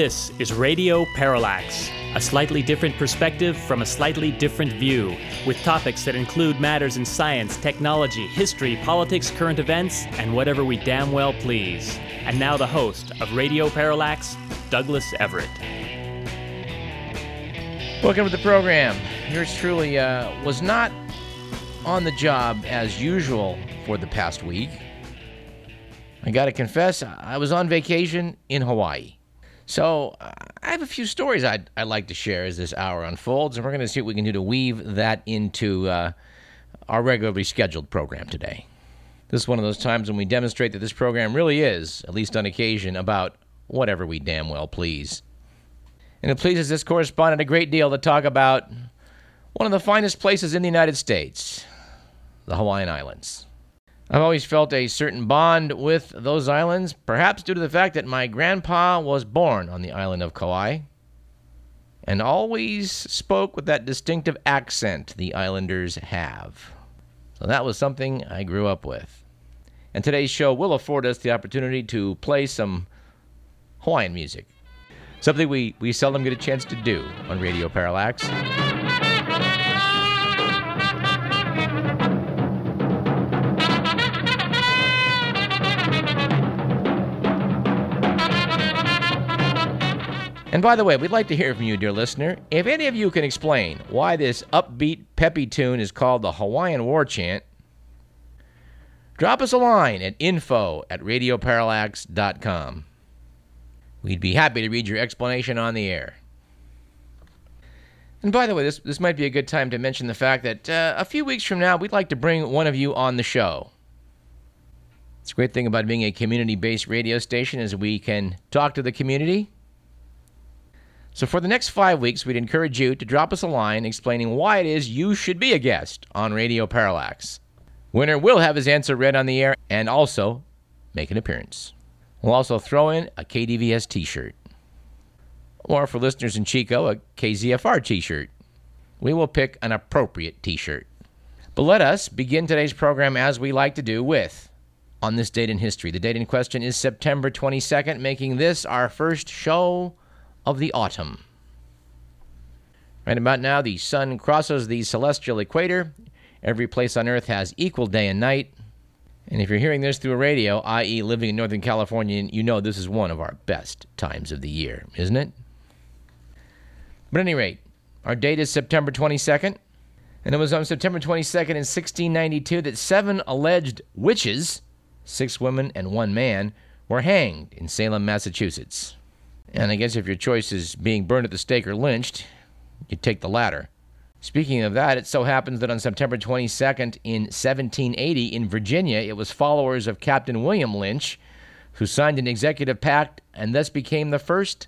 This is Radio Parallax, a slightly different perspective from a slightly different view, with topics that include matters in science, technology, history, politics, current events, and whatever we damn well please. And now the host of Radio Parallax, Douglas Everett. Welcome to the program. Yours truly uh, was not on the job as usual for the past week. I got to confess, I was on vacation in Hawaii. So uh, I have a few stories I'd, I'd like to share as this hour unfolds, and we're going to see what we can do to weave that into uh, our regularly scheduled program today. This is one of those times when we demonstrate that this program really is, at least on occasion, about whatever we damn well please. And it pleases this correspondent a great deal to talk about one of the finest places in the United States, the Hawaiian Islands. I've always felt a certain bond with those islands, perhaps due to the fact that my grandpa was born on the island of Kauai and always spoke with that distinctive accent the islanders have. So that was something I grew up with. And today's show will afford us the opportunity to play some Hawaiian music, something we, we seldom get a chance to do on Radio Parallax. And by the way, we'd like to hear from you, dear listener. If any of you can explain why this upbeat, peppy tune is called the Hawaiian War Chant, drop us a line at info at radioparallax.com. We'd be happy to read your explanation on the air. And by the way, this, this might be a good time to mention the fact that uh, a few weeks from now, we'd like to bring one of you on the show. It's a great thing about being a community based radio station is we can talk to the community so, for the next five weeks, we'd encourage you to drop us a line explaining why it is you should be a guest on Radio Parallax. Winner will have his answer read on the air and also make an appearance. We'll also throw in a KDVS t shirt. Or for listeners in Chico, a KZFR t shirt. We will pick an appropriate t shirt. But let us begin today's program as we like to do with on this date in history. The date in question is September 22nd, making this our first show of the autumn. Right about now, the sun crosses the celestial equator. Every place on Earth has equal day and night. And if you're hearing this through a radio, i.e., living in Northern California, you know this is one of our best times of the year, isn't it? But at any rate, our date is September 22nd, and it was on September 22nd in 1692 that seven alleged witches, six women and one man, were hanged in Salem, Massachusetts. And I guess if your choice is being burned at the stake or lynched, you take the latter. Speaking of that, it so happens that on September 22nd in 1780 in Virginia, it was followers of Captain William Lynch who signed an executive pact and thus became the first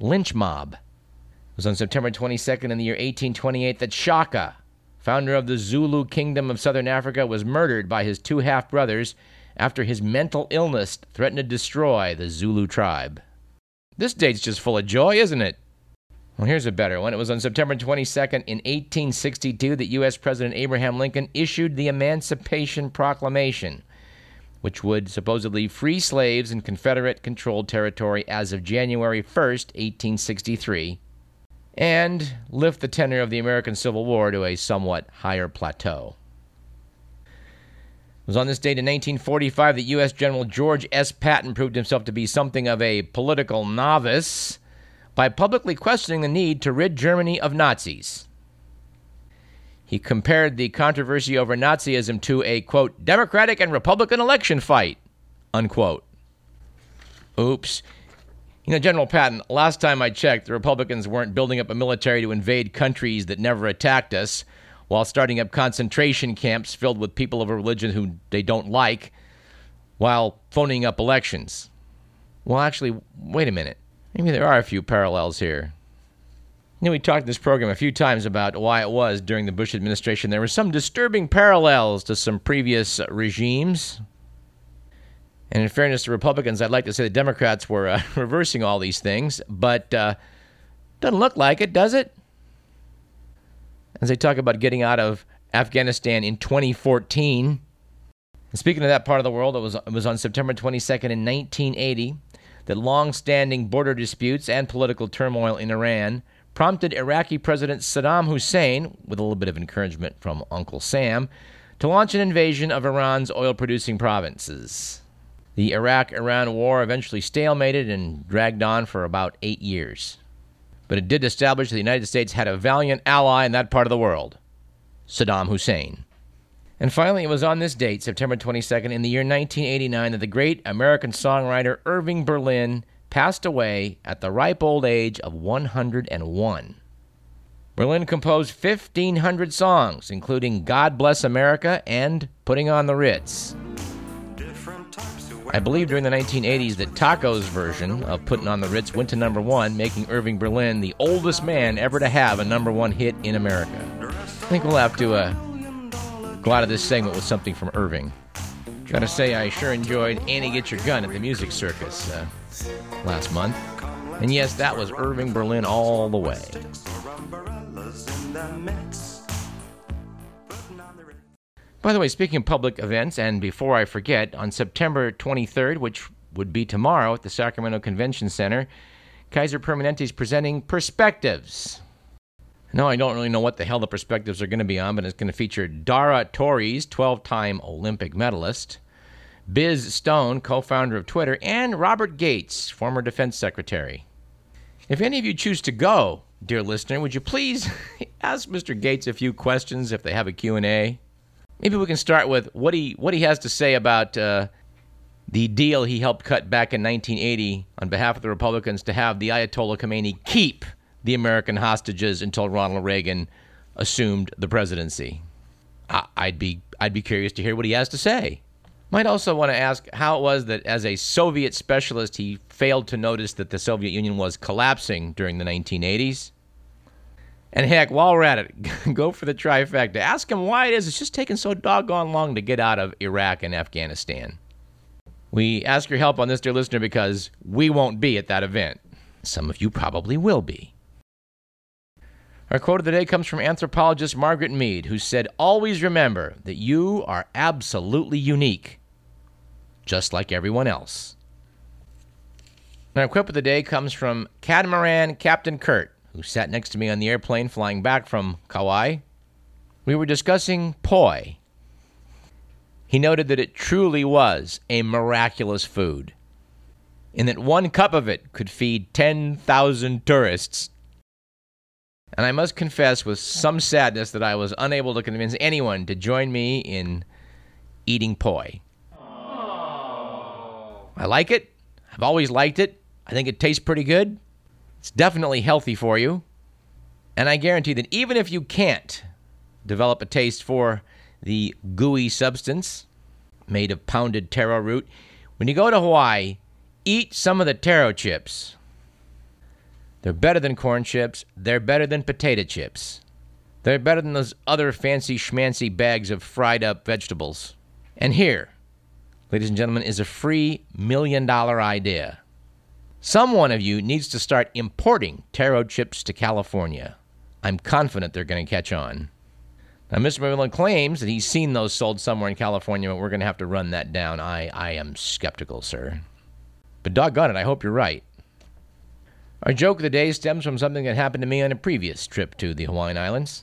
lynch mob. It was on September 22nd in the year 1828 that Shaka, founder of the Zulu Kingdom of Southern Africa, was murdered by his two half brothers after his mental illness threatened to destroy the Zulu tribe. This date's just full of joy, isn't it? Well, here's a better one. It was on September 22nd in 1862 that U.S. President Abraham Lincoln issued the Emancipation Proclamation, which would supposedly free slaves in Confederate controlled territory as of January 1st, 1863, and lift the tenor of the American Civil War to a somewhat higher plateau. Was on this date in 1945 that U.S. General George S. Patton proved himself to be something of a political novice by publicly questioning the need to rid Germany of Nazis. He compared the controversy over Nazism to a, quote, Democratic and Republican election fight, unquote. Oops. You know, General Patton, last time I checked, the Republicans weren't building up a military to invade countries that never attacked us while starting up concentration camps filled with people of a religion who they don't like, while phoning up elections. Well, actually, wait a minute. Maybe there are a few parallels here. You know, we talked in this program a few times about why it was during the Bush administration there were some disturbing parallels to some previous regimes. And in fairness to Republicans, I'd like to say the Democrats were uh, reversing all these things, but uh, doesn't look like it, does it? As they talk about getting out of Afghanistan in 2014. And speaking of that part of the world, it was, it was on September 22nd in 1980 that long standing border disputes and political turmoil in Iran prompted Iraqi President Saddam Hussein, with a little bit of encouragement from Uncle Sam, to launch an invasion of Iran's oil producing provinces. The Iraq Iran war eventually stalemated and dragged on for about eight years. But it did establish the United States had a valiant ally in that part of the world Saddam Hussein. And finally, it was on this date, September 22nd, in the year 1989, that the great American songwriter Irving Berlin passed away at the ripe old age of 101. Berlin composed 1,500 songs, including God Bless America and Putting on the Ritz. I believe during the 1980s that Taco's version of Putting on the Ritz went to number one, making Irving Berlin the oldest man ever to have a number one hit in America. I think we'll have to uh, go out of this segment with something from Irving. Gotta say, I sure enjoyed Annie Get Your Gun at the Music Circus uh, last month. And yes, that was Irving Berlin all the way. By the way, speaking of public events, and before I forget, on September 23rd, which would be tomorrow at the Sacramento Convention Center, Kaiser Permanente is presenting Perspectives. No, I don't really know what the hell the perspectives are going to be on, but it's going to feature Dara Torres, 12 time Olympic medalist, Biz Stone, co founder of Twitter, and Robert Gates, former defense secretary. If any of you choose to go, dear listener, would you please ask Mr. Gates a few questions if they have a Q&A? Maybe we can start with what he, what he has to say about uh, the deal he helped cut back in 1980 on behalf of the Republicans to have the Ayatollah Khomeini keep – the American hostages until Ronald Reagan assumed the presidency. I'd be I'd be curious to hear what he has to say. Might also want to ask how it was that as a Soviet specialist he failed to notice that the Soviet Union was collapsing during the 1980s. And heck, while we're at it, go for the trifecta. Ask him why it is it's just taking so doggone long to get out of Iraq and Afghanistan. We ask your help on this, dear listener, because we won't be at that event. Some of you probably will be. Our quote of the day comes from anthropologist Margaret Mead, who said, Always remember that you are absolutely unique, just like everyone else. Our quip of the day comes from Catamaran Captain Kurt, who sat next to me on the airplane flying back from Kauai. We were discussing poi. He noted that it truly was a miraculous food, and that one cup of it could feed 10,000 tourists and I must confess with some sadness that I was unable to convince anyone to join me in eating poi. I like it. I've always liked it. I think it tastes pretty good. It's definitely healthy for you. And I guarantee that even if you can't develop a taste for the gooey substance made of pounded taro root, when you go to Hawaii, eat some of the taro chips. They're better than corn chips. They're better than potato chips. They're better than those other fancy schmancy bags of fried up vegetables. And here, ladies and gentlemen, is a free million dollar idea. Some one of you needs to start importing taro chips to California. I'm confident they're going to catch on. Now, Mr. McMillan claims that he's seen those sold somewhere in California, but we're going to have to run that down. I, I am skeptical, sir. But doggone it, I hope you're right. Our joke of the day stems from something that happened to me on a previous trip to the Hawaiian Islands.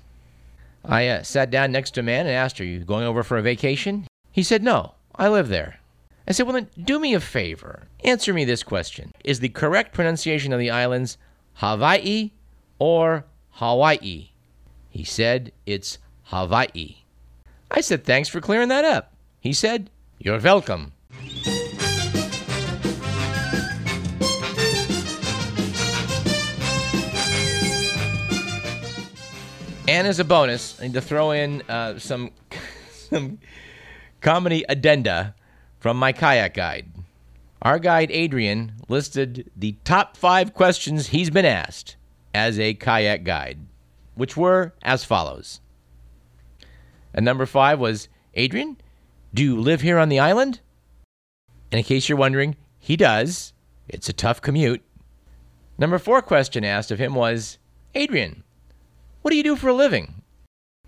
I uh, sat down next to a man and asked, Are you going over for a vacation? He said, No, I live there. I said, Well, then do me a favor. Answer me this question Is the correct pronunciation of the islands Hawaii or Hawaii? He said, It's Hawaii. I said, Thanks for clearing that up. He said, You're welcome. And as a bonus, I need to throw in uh, some some comedy addenda from my kayak guide. Our guide Adrian listed the top five questions he's been asked as a kayak guide, which were as follows. And number five was Adrian, do you live here on the island? And in case you're wondering, he does. It's a tough commute. Number four question asked of him was Adrian, what do you do for a living?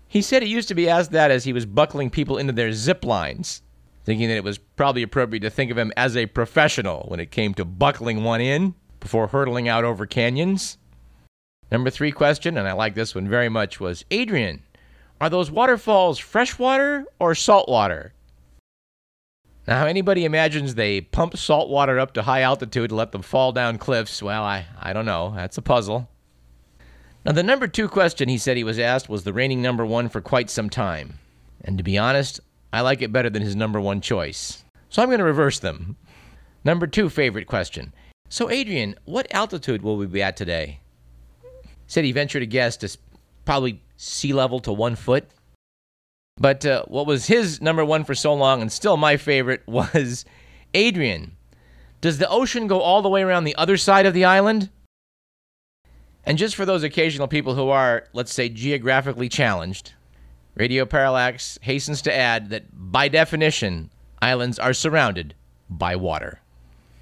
He said he used to be asked that as he was buckling people into their zip lines. Thinking that it was probably appropriate to think of him as a professional when it came to buckling one in before hurtling out over canyons. Number three question, and I like this one very much, was Adrian, are those waterfalls freshwater or saltwater? Now, anybody imagines they pump salt water up to high altitude to let them fall down cliffs, well, I, I don't know. That's a puzzle. Now, the number two question he said he was asked was the reigning number one for quite some time. And to be honest, I like it better than his number one choice. So I'm going to reverse them. Number two favorite question. So, Adrian, what altitude will we be at today? Said he ventured to guess to probably sea level to one foot. But uh, what was his number one for so long, and still my favorite, was Adrian. Does the ocean go all the way around the other side of the island? And just for those occasional people who are, let's say, geographically challenged, Radio Parallax hastens to add that by definition, islands are surrounded by water.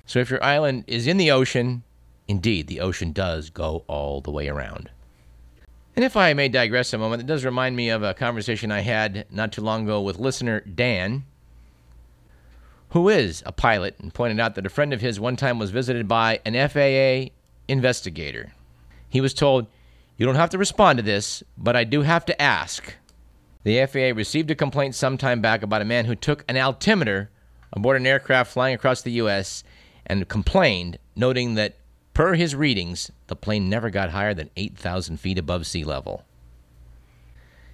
So if your island is in the ocean, indeed, the ocean does go all the way around. And if I may digress a moment, it does remind me of a conversation I had not too long ago with listener Dan, who is a pilot, and pointed out that a friend of his one time was visited by an FAA investigator. He was told, You don't have to respond to this, but I do have to ask. The FAA received a complaint some time back about a man who took an altimeter aboard an aircraft flying across the U.S. and complained, noting that Per his readings, the plane never got higher than 8,000 feet above sea level.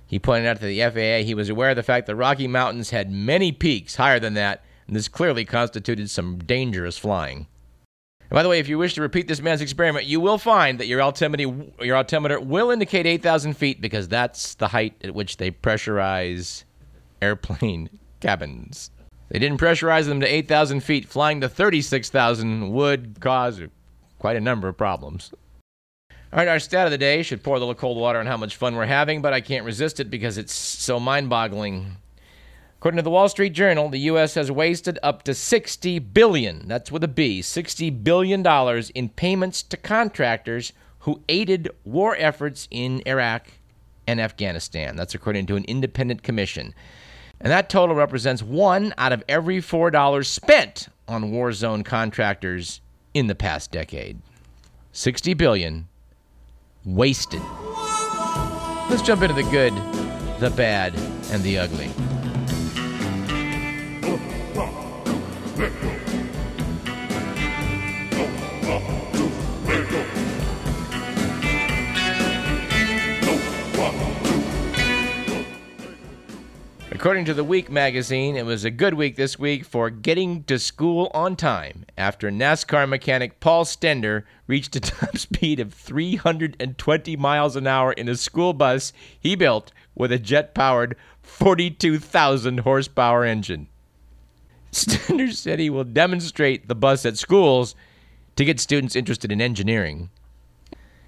He pointed out to the FAA he was aware of the fact the Rocky Mountains had many peaks higher than that, and this clearly constituted some dangerous flying. And by the way, if you wish to repeat this man's experiment, you will find that your altimeter, your altimeter will indicate 8,000 feet because that's the height at which they pressurize airplane cabins. They didn't pressurize them to 8,000 feet. Flying to 36,000 would cause quite a number of problems. All right, our stat of the day should pour a little cold water on how much fun we're having, but I can't resist it because it's so mind boggling. According to the Wall Street Journal, the U.S. has wasted up to 60 billion, that's with a B, $60 billion in payments to contractors who aided war efforts in Iraq and Afghanistan. That's according to an independent commission. And that total represents one out of every $4 spent on war zone contractors in the past decade. 60 billion wasted. Let's jump into the good, the bad, and the ugly. According to the Week magazine, it was a good week this week for getting to school on time after NASCAR mechanic Paul Stender reached a top speed of 320 miles an hour in a school bus he built with a jet powered 42,000 horsepower engine. Said he will demonstrate the bus at schools to get students interested in engineering.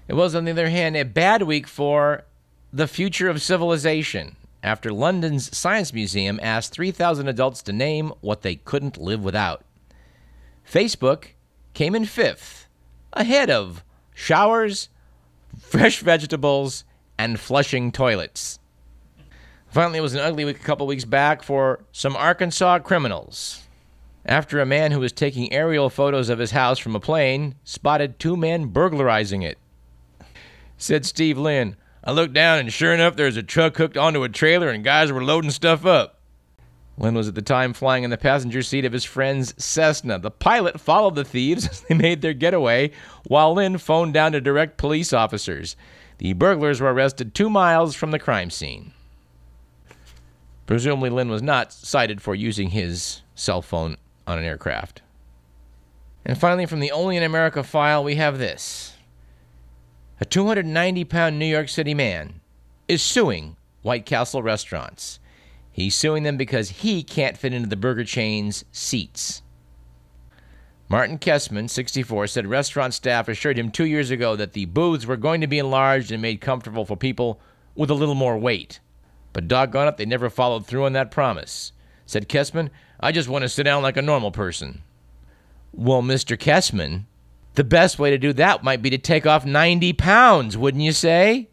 It was, on the other hand, a bad week for the future of civilization after London's Science Museum asked 3,000 adults to name what they couldn't live without. Facebook came in fifth, ahead of showers, fresh vegetables, and flushing toilets. Finally, it was an ugly week a couple weeks back for some Arkansas criminals. After a man who was taking aerial photos of his house from a plane spotted two men burglarizing it. Said Steve Lynn, I looked down, and sure enough, there was a truck hooked onto a trailer, and guys were loading stuff up. Lynn was at the time flying in the passenger seat of his friend's Cessna. The pilot followed the thieves as they made their getaway, while Lynn phoned down to direct police officers. The burglars were arrested two miles from the crime scene. Presumably, Lynn was not cited for using his cell phone on an aircraft. And finally, from the Only in America file, we have this. A 290 pound New York City man is suing White Castle restaurants. He's suing them because he can't fit into the burger chain's seats. Martin Kessman, 64, said restaurant staff assured him two years ago that the booths were going to be enlarged and made comfortable for people with a little more weight. But doggone it, they never followed through on that promise. Said Kessman, I just want to sit down like a normal person. Well, Mr. Kessman, the best way to do that might be to take off 90 pounds, wouldn't you say?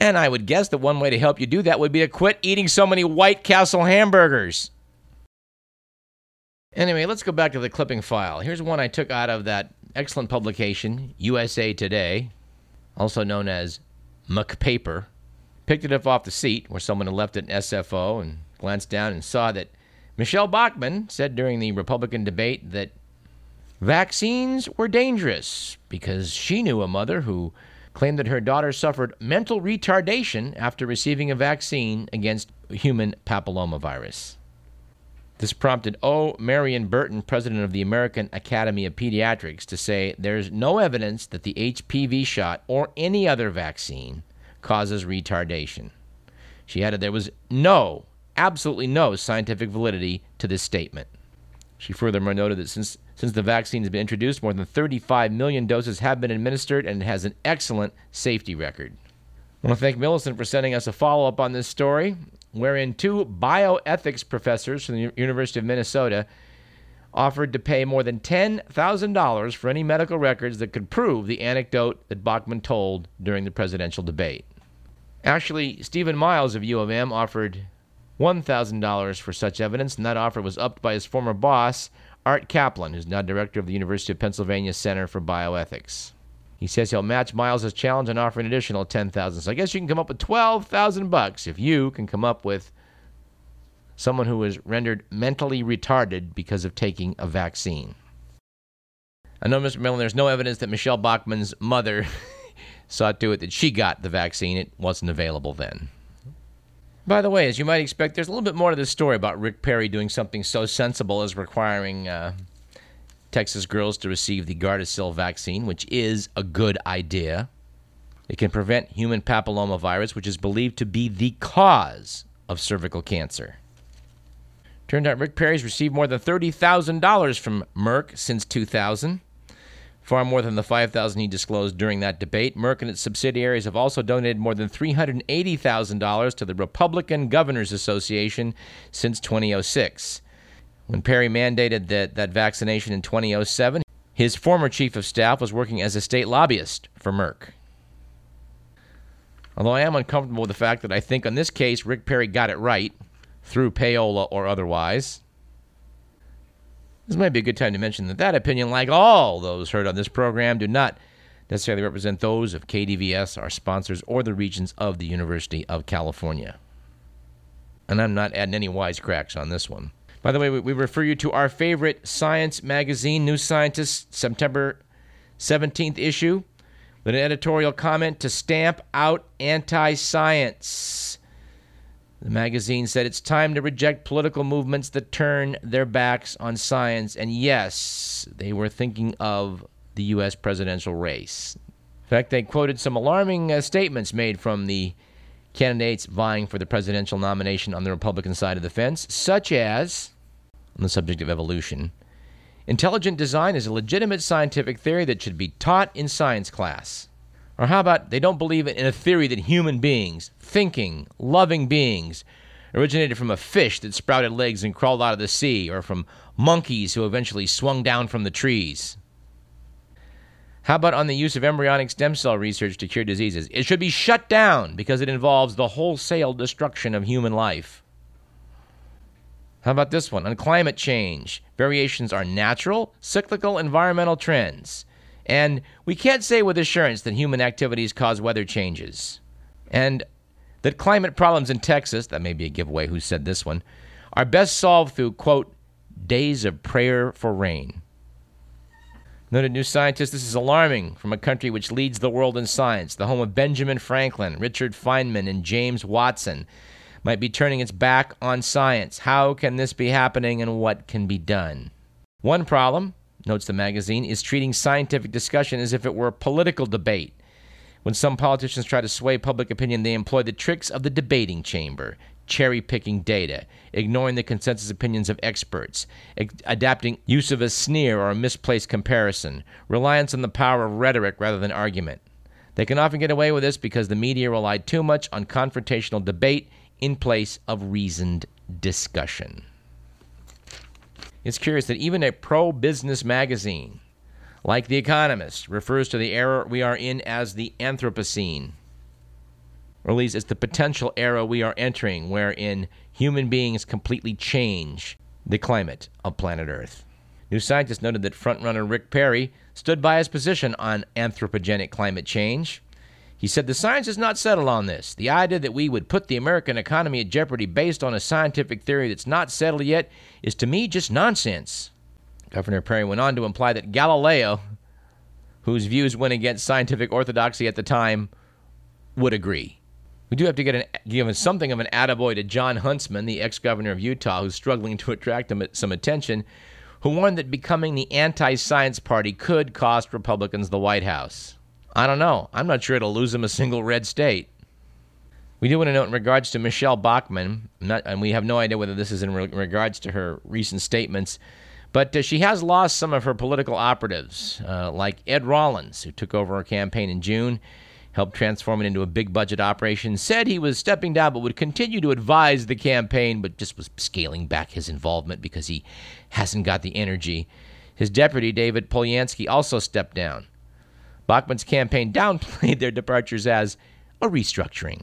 And I would guess that one way to help you do that would be to quit eating so many White Castle hamburgers. Anyway, let's go back to the clipping file. Here's one I took out of that excellent publication, USA Today, also known as McPaper. Picked it up off the seat where someone had left it in SFO and glanced down and saw that Michele Bachmann said during the Republican debate that vaccines were dangerous because she knew a mother who claimed that her daughter suffered mental retardation after receiving a vaccine against human papillomavirus. This prompted O. Marion Burton, president of the American Academy of Pediatrics, to say there's no evidence that the HPV shot or any other vaccine causes retardation. She added there was no, absolutely no scientific validity to this statement. She furthermore noted that since, since the vaccine has been introduced, more than 35 million doses have been administered and it has an excellent safety record. I want to thank Millicent for sending us a follow up on this story wherein two bioethics professors from the University of Minnesota offered to pay more than $10,000 for any medical records that could prove the anecdote that Bachmann told during the presidential debate. Actually, Steven Miles of U of M offered $1,000 for such evidence, and that offer was upped by his former boss, Art Caplan, who's now director of the University of Pennsylvania Center for Bioethics. He says he'll match Miles' challenge and offer an additional 10000 So I guess you can come up with 12000 bucks if you can come up with someone who was rendered mentally retarded because of taking a vaccine. I know, Mr. Millen, there's no evidence that Michele Bachmann's mother saw to it that she got the vaccine. It wasn't available then. By the way, as you might expect, there's a little bit more to this story about Rick Perry doing something so sensible as requiring uh, Texas girls to receive the Gardasil vaccine, which is a good idea. It can prevent human papillomavirus, which is believed to be the cause of cervical cancer. Turned out Rick Perry's received more than $30,000 from Merck since 2000, far more than the 5000 he disclosed during that debate. Merck and its subsidiaries have also donated more than $380,000 to the Republican Governors Association since 2006. When Perry mandated that, that vaccination in 2007, his former chief of staff was working as a state lobbyist for Merck. Although I am uncomfortable with the fact that I think on this case Rick Perry got it right, through payola or otherwise. This might be a good time to mention that that opinion, like all those heard on this program, do not necessarily represent those of KDVS, our sponsors, or the Regents of the University of California. And I'm not adding any wisecracks on this one. By the way, we, refer you to our favorite science magazine, New Scientist, September 17th issue, with an editorial comment to stamp out anti science. The magazine said it's time to reject political movements that turn their backs on science. And yes, they were thinking of the U.S. presidential race. In fact, they quoted some alarming uh, statements made from the candidates vying for the presidential nomination on the Republican side of the fence, such as, on the subject of evolution, intelligent design is a legitimate scientific theory that should be taught in science class. Or how about they don't believe in a theory that human beings, thinking, loving beings, originated from a fish that sprouted legs and crawled out of the sea, or from monkeys who eventually swung down from the trees? How about on the use of embryonic stem cell research to cure diseases? It should be shut down because it involves the wholesale destruction of human life. How about this one? On climate change, variations are natural, cyclical environmental trends. And we can't say with assurance that human activities cause weather changes. And that climate problems in Texas, that may be a giveaway who said this one, are best solved through, quote, days of prayer for rain. Noted New Scientist, this is alarming from a country which leads the world in science, the home of Benjamin Franklin, Richard Feynman, and James Watson, might be turning its back on science. How can this be happening and what can be done? One problem, notes the magazine, is treating scientific discussion as if it were a political debate. When some politicians try to sway public opinion, they employ the tricks of the debating chamber, cherry picking data, ignoring the consensus opinions of experts, adapting use of a sneer or a misplaced comparison, reliance on the power of rhetoric rather than argument. They can often get away with this because the media rely too much on confrontational debate in place of reasoned discussion. It's curious that even a pro business magazine like The Economist refers to the era we are in as the Anthropocene or at least it's the potential era we are entering wherein human beings completely change. the climate of planet Earth. New Scientist noted that frontrunner Rick Perry stood by his position on anthropogenic climate change. He said the science is not settled on this. The idea that we would put the American economy at jeopardy based on a scientific theory that's not settled yet is to me just nonsense. Governor Perry went on to imply that Galileo, whose views went against scientific orthodoxy at the time, would agree. We do have to get an, give something of an attaboy to Jon Huntsman, the ex governor of Utah, who's struggling to attract some attention, who warned that becoming the anti science party could cost Republicans the White House. I don't know. I'm not sure it'll lose them a single red state. We do want to note in regards to Michele Bachmann, not, and we have no idea whether this is in re- regards to her recent statements, but uh, she has lost some of her political operatives, uh, like Ed Rollins, who took over her campaign in June, helped transform it into a big budget operation, said he was stepping down but would continue to advise the campaign, but just was scaling back his involvement because he hasn't got the energy. His deputy, David Polyansky, also stepped down. Bachmann's campaign downplayed their departures as a restructuring.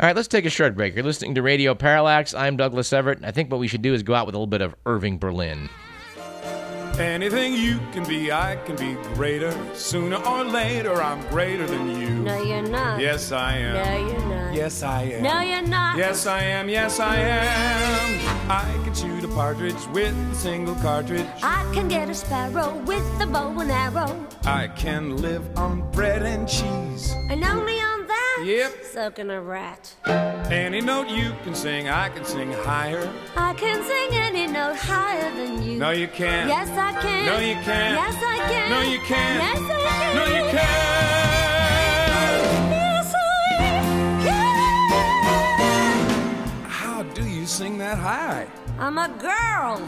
All right, let's take a short break. You're listening to Radio Parallax. I'm Douglas Everett. I think what we should do is go out with a little bit of Irving Berlin. Anything you can be, I can be greater. Sooner or later, I'm greater than you. No, you're not. Yes, I am. No, you're not. Yes, I am. No, you're not. Yes, I am. Yes, I am. I can shoot a partridge with a single cartridge. I can get a sparrow with a bow and arrow. I can live on bread and cheese. And only on Yep. Soaking a rat. Any note you can sing, I can sing higher. I can sing any note higher than you. No, you can't. Yes, I can. No, you can't. Yes, I can. No, you can't. Yes, I can. No, you can't. Yes, I can. How do you sing that high? I'm a girl.